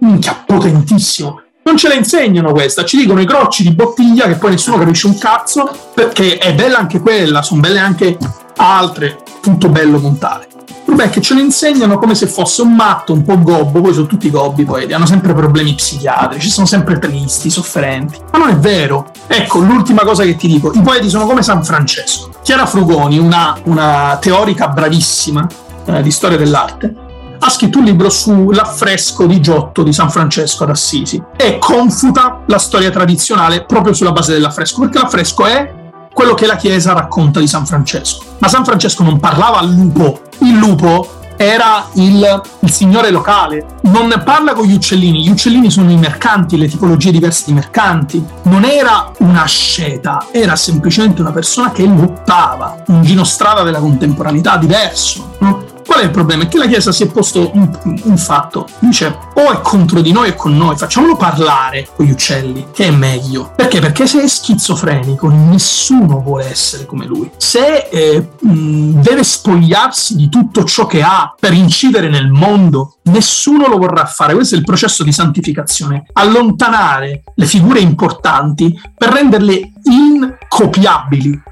Minchia, potentissimo. Non ce la insegnano questa, ci dicono i crocci di bottiglia che poi nessuno capisce un cazzo, perché è bella anche quella, sono belle anche altre, tutto bello montale. Problema che ce lo insegnano come se fosse un matto, un po' gobbo, poi sono tutti gobbi poi, hanno sempre problemi psichiatrici, sono sempre tristi, sofferenti. Ma non è vero. Ecco, l'ultima cosa che ti dico, i poeti sono come San Francesco. Chiara Frugoni, una, una teorica bravissima eh, di storia dell'arte, ha scritto un libro sull'affresco di Giotto di San Francesco ad Assisi e confuta la storia tradizionale proprio sulla base dell'affresco, perché l'affresco è quello che la Chiesa racconta di San Francesco. Ma San Francesco non parlava al lupo, il lupo era il, il signore locale, non parla con gli uccellini, gli uccellini sono i mercanti, le tipologie diverse di mercanti, non era una asceta, era semplicemente una persona che lottava, un ginostrada della contemporaneità diverso. no? Qual è il problema? È che la Chiesa si è posto un, un fatto, dice o è contro di noi è con noi, facciamolo parlare con gli uccelli, che è meglio. Perché? Perché se è schizofrenico nessuno vuole essere come lui. Se eh, mh, deve spogliarsi di tutto ciò che ha per incidere nel mondo, nessuno lo vorrà fare. Questo è il processo di santificazione. Allontanare le figure importanti per renderle incopiabili.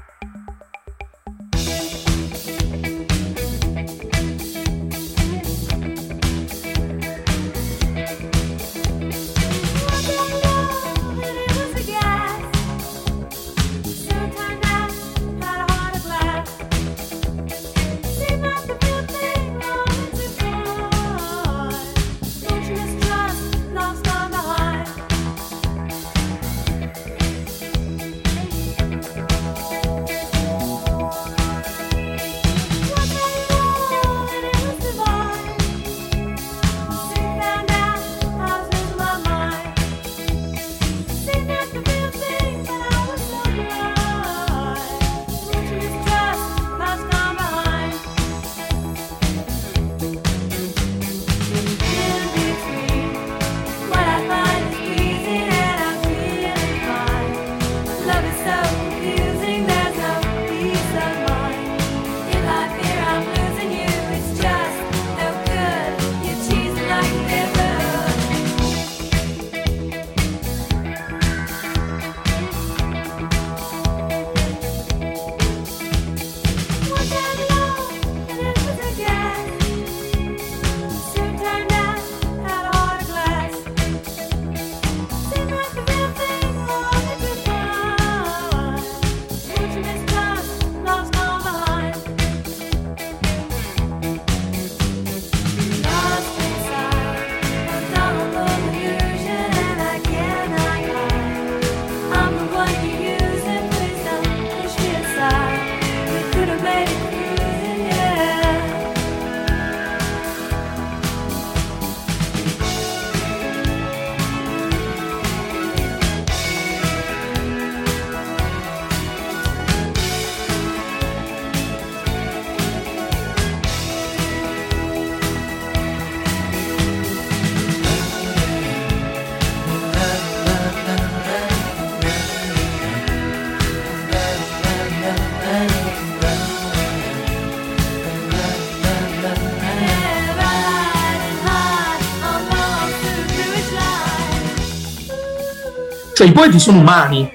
Cioè i poeti sono umani,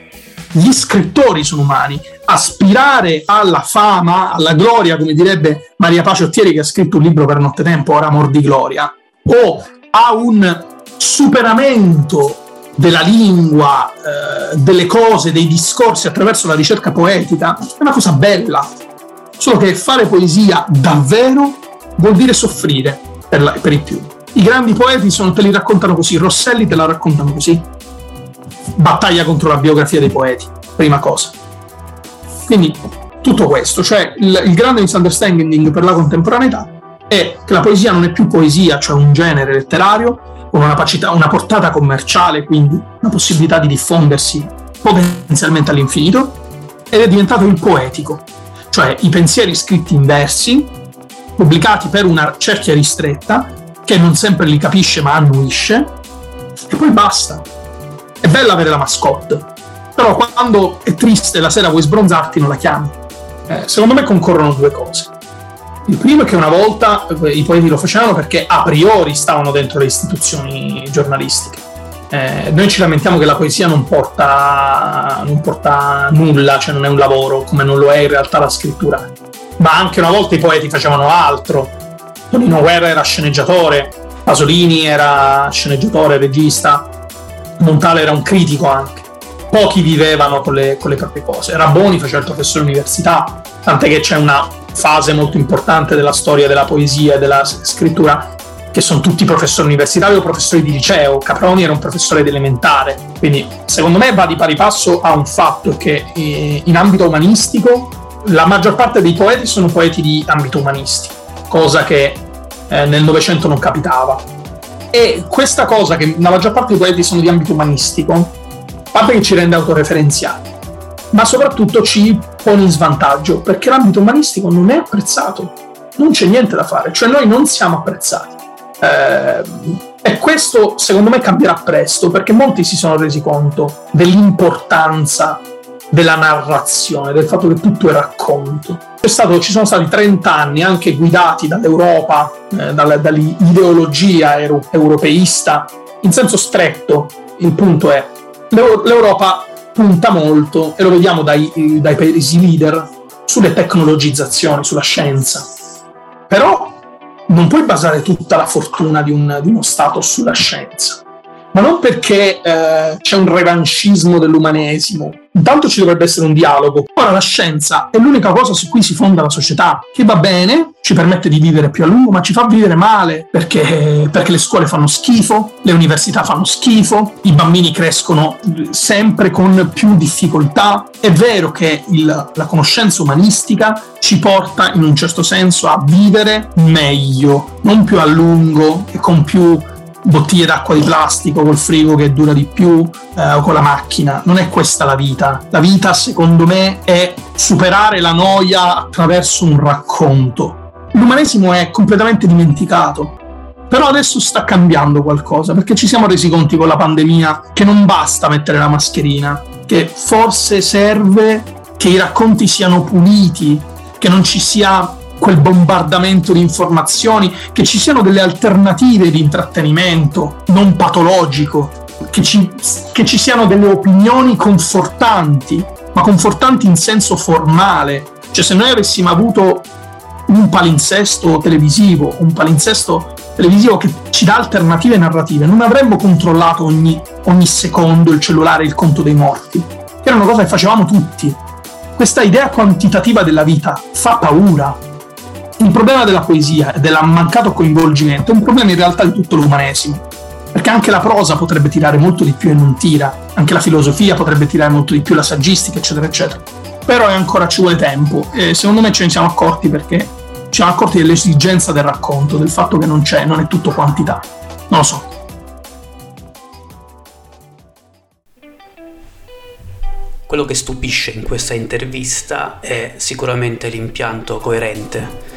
gli scrittori sono umani. Aspirare alla fama, alla gloria, come direbbe Maria Pace Ottieri che ha scritto un libro per nottetempo, Ora amor di gloria, o a un superamento della lingua, eh, delle cose, dei discorsi attraverso la ricerca poetica, è una cosa bella. Solo che fare poesia davvero vuol dire soffrire per, la- per i più. I grandi poeti sono- te li raccontano così, Rosselli te la raccontano così battaglia contro la biografia dei poeti, prima cosa. Quindi tutto questo, cioè il, il grande misunderstanding per la contemporaneità è che la poesia non è più poesia, cioè un genere letterario, con una, pacità- una portata commerciale, quindi una possibilità di diffondersi potenzialmente all'infinito, ed è diventato il poetico, cioè i pensieri scritti in versi, pubblicati per una cerchia ristretta, che non sempre li capisce ma annuisce, e poi basta. È bello avere la mascotte, però quando è triste la sera vuoi sbronzarti non la chiami. Eh, secondo me concorrono due cose. Il primo è che una volta eh, i poeti lo facevano perché a priori stavano dentro le istituzioni giornalistiche. Eh, noi ci lamentiamo che la poesia non porta, non porta nulla, cioè non è un lavoro, come non lo è in realtà la scrittura. Ma anche una volta i poeti facevano altro. Tonino Guerra era sceneggiatore, Pasolini era sceneggiatore, regista, Montale era un critico anche. Pochi vivevano con le, con le proprie cose. Raboni faceva il professore all'università, tant'è che c'è una fase molto importante della storia della poesia e della scrittura che sono tutti professori universitari o professori di liceo. Caproni era un professore di elementare. Quindi, secondo me, va di pari passo a un fatto che eh, in ambito umanistico la maggior parte dei poeti sono poeti di ambito umanistico, cosa che eh, nel Novecento non capitava. E questa cosa che la maggior parte dei poeti sono di ambito umanistico, a parte che ci rende autoreferenziali, ma soprattutto ci pone in svantaggio, perché l'ambito umanistico non è apprezzato, non c'è niente da fare, cioè noi non siamo apprezzati. Eh, e questo secondo me cambierà presto, perché molti si sono resi conto dell'importanza della narrazione, del fatto che tutto è racconto. Stato- ci sono stati 30 anni anche guidati dall'Europa, eh, dalla- dall'ideologia euro- europeista, in senso stretto. Il punto è, l'Eu- l'Europa punta molto, e lo vediamo dai, dai paesi leader, sulle tecnologizzazioni, sulla scienza. Però non puoi basare tutta la fortuna di, un- di uno Stato sulla scienza. Ma non perché eh, c'è un revanchismo dell'umanesimo. Intanto ci dovrebbe essere un dialogo. Ora la scienza è l'unica cosa su cui si fonda la società, che va bene, ci permette di vivere più a lungo, ma ci fa vivere male, perché, perché le scuole fanno schifo, le università fanno schifo, i bambini crescono sempre con più difficoltà. È vero che il- la conoscenza umanistica ci porta in un certo senso a vivere meglio, non più a lungo e con più bottiglie d'acqua di plastico col frigo che dura di più eh, o con la macchina. Non è questa la vita. La vita, secondo me, è superare la noia attraverso un racconto. L'umanesimo è completamente dimenticato. Però adesso sta cambiando qualcosa perché ci siamo resi conti con la pandemia che non basta mettere la mascherina, che forse serve che i racconti siano puliti, che non ci sia quel bombardamento di informazioni, che ci siano delle alternative di intrattenimento non patologico, che ci, che ci siano delle opinioni confortanti, ma confortanti in senso formale. Cioè se noi avessimo avuto un palinsesto televisivo, un palinsesto televisivo che ci dà alternative narrative, non avremmo controllato ogni, ogni secondo il cellulare il conto dei morti, era una cosa che facevamo tutti. Questa idea quantitativa della vita fa paura, il problema della poesia e del mancato coinvolgimento è un problema in realtà di tutto l'umanesimo. Perché anche la prosa potrebbe tirare molto di più e non tira, anche la filosofia potrebbe tirare molto di più, la saggistica, eccetera, eccetera. Però ancora ci vuole tempo e secondo me ce ne siamo accorti perché ci siamo accorti dell'esigenza del racconto, del fatto che non c'è, non è tutto quantità. Non lo so. Quello che stupisce in questa intervista è sicuramente l'impianto coerente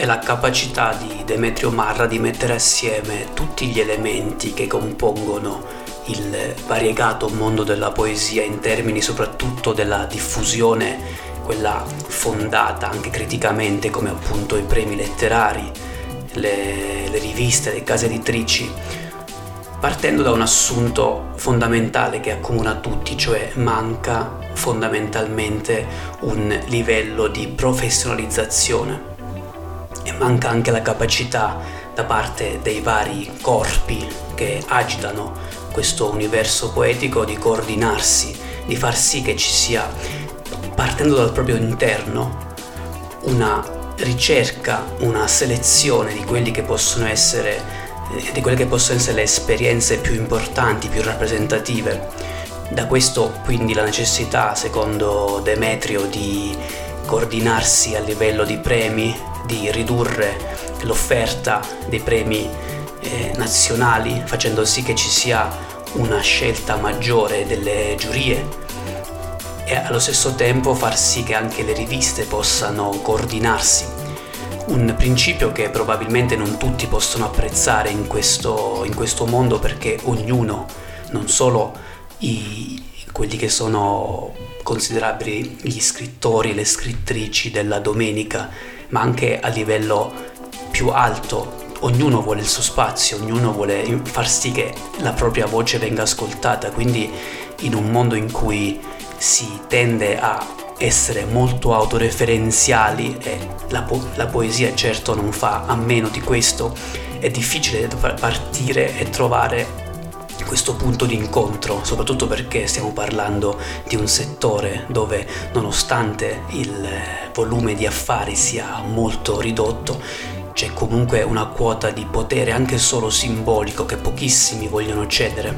e la capacità di Demetrio Marra di mettere assieme tutti gli elementi che compongono il variegato mondo della poesia in termini soprattutto della diffusione, quella fondata anche criticamente come appunto i premi letterari, le, le riviste, le case editrici, partendo da un assunto fondamentale che accomuna tutti, cioè manca fondamentalmente un livello di professionalizzazione e manca anche la capacità da parte dei vari corpi che agitano questo universo poetico di coordinarsi, di far sì che ci sia, partendo dal proprio interno, una ricerca, una selezione di quelli che possono essere eh, di quelle che possono essere le esperienze più importanti, più rappresentative. Da questo quindi la necessità, secondo Demetrio, di coordinarsi a livello di premi, di ridurre l'offerta dei premi eh, nazionali, facendo sì che ci sia una scelta maggiore delle giurie e allo stesso tempo far sì che anche le riviste possano coordinarsi. Un principio che probabilmente non tutti possono apprezzare in questo, in questo mondo perché ognuno, non solo i, quelli che sono considerabili gli scrittori e le scrittrici della domenica, ma anche a livello più alto, ognuno vuole il suo spazio, ognuno vuole far sì che la propria voce venga ascoltata, quindi in un mondo in cui si tende a essere molto autoreferenziali e la, po- la poesia certo non fa a meno di questo, è difficile partire e trovare questo punto di incontro, soprattutto perché stiamo parlando di un settore dove nonostante il volume di affari sia molto ridotto, c'è comunque una quota di potere anche solo simbolico che pochissimi vogliono cedere.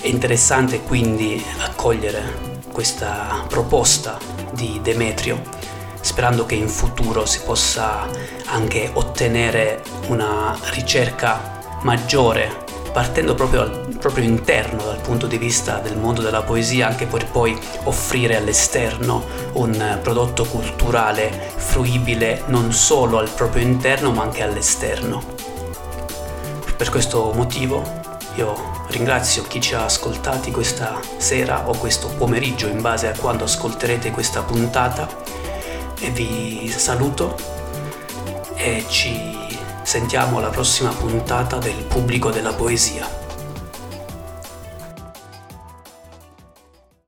È interessante quindi accogliere questa proposta di Demetrio, sperando che in futuro si possa anche ottenere una ricerca maggiore, partendo proprio al proprio interno dal punto di vista del mondo della poesia, anche per poi offrire all'esterno un prodotto culturale fruibile non solo al proprio interno ma anche all'esterno. Per questo motivo io ringrazio chi ci ha ascoltati questa sera o questo pomeriggio in base a quando ascolterete questa puntata e vi saluto e ci sentiamo alla prossima puntata del pubblico della poesia.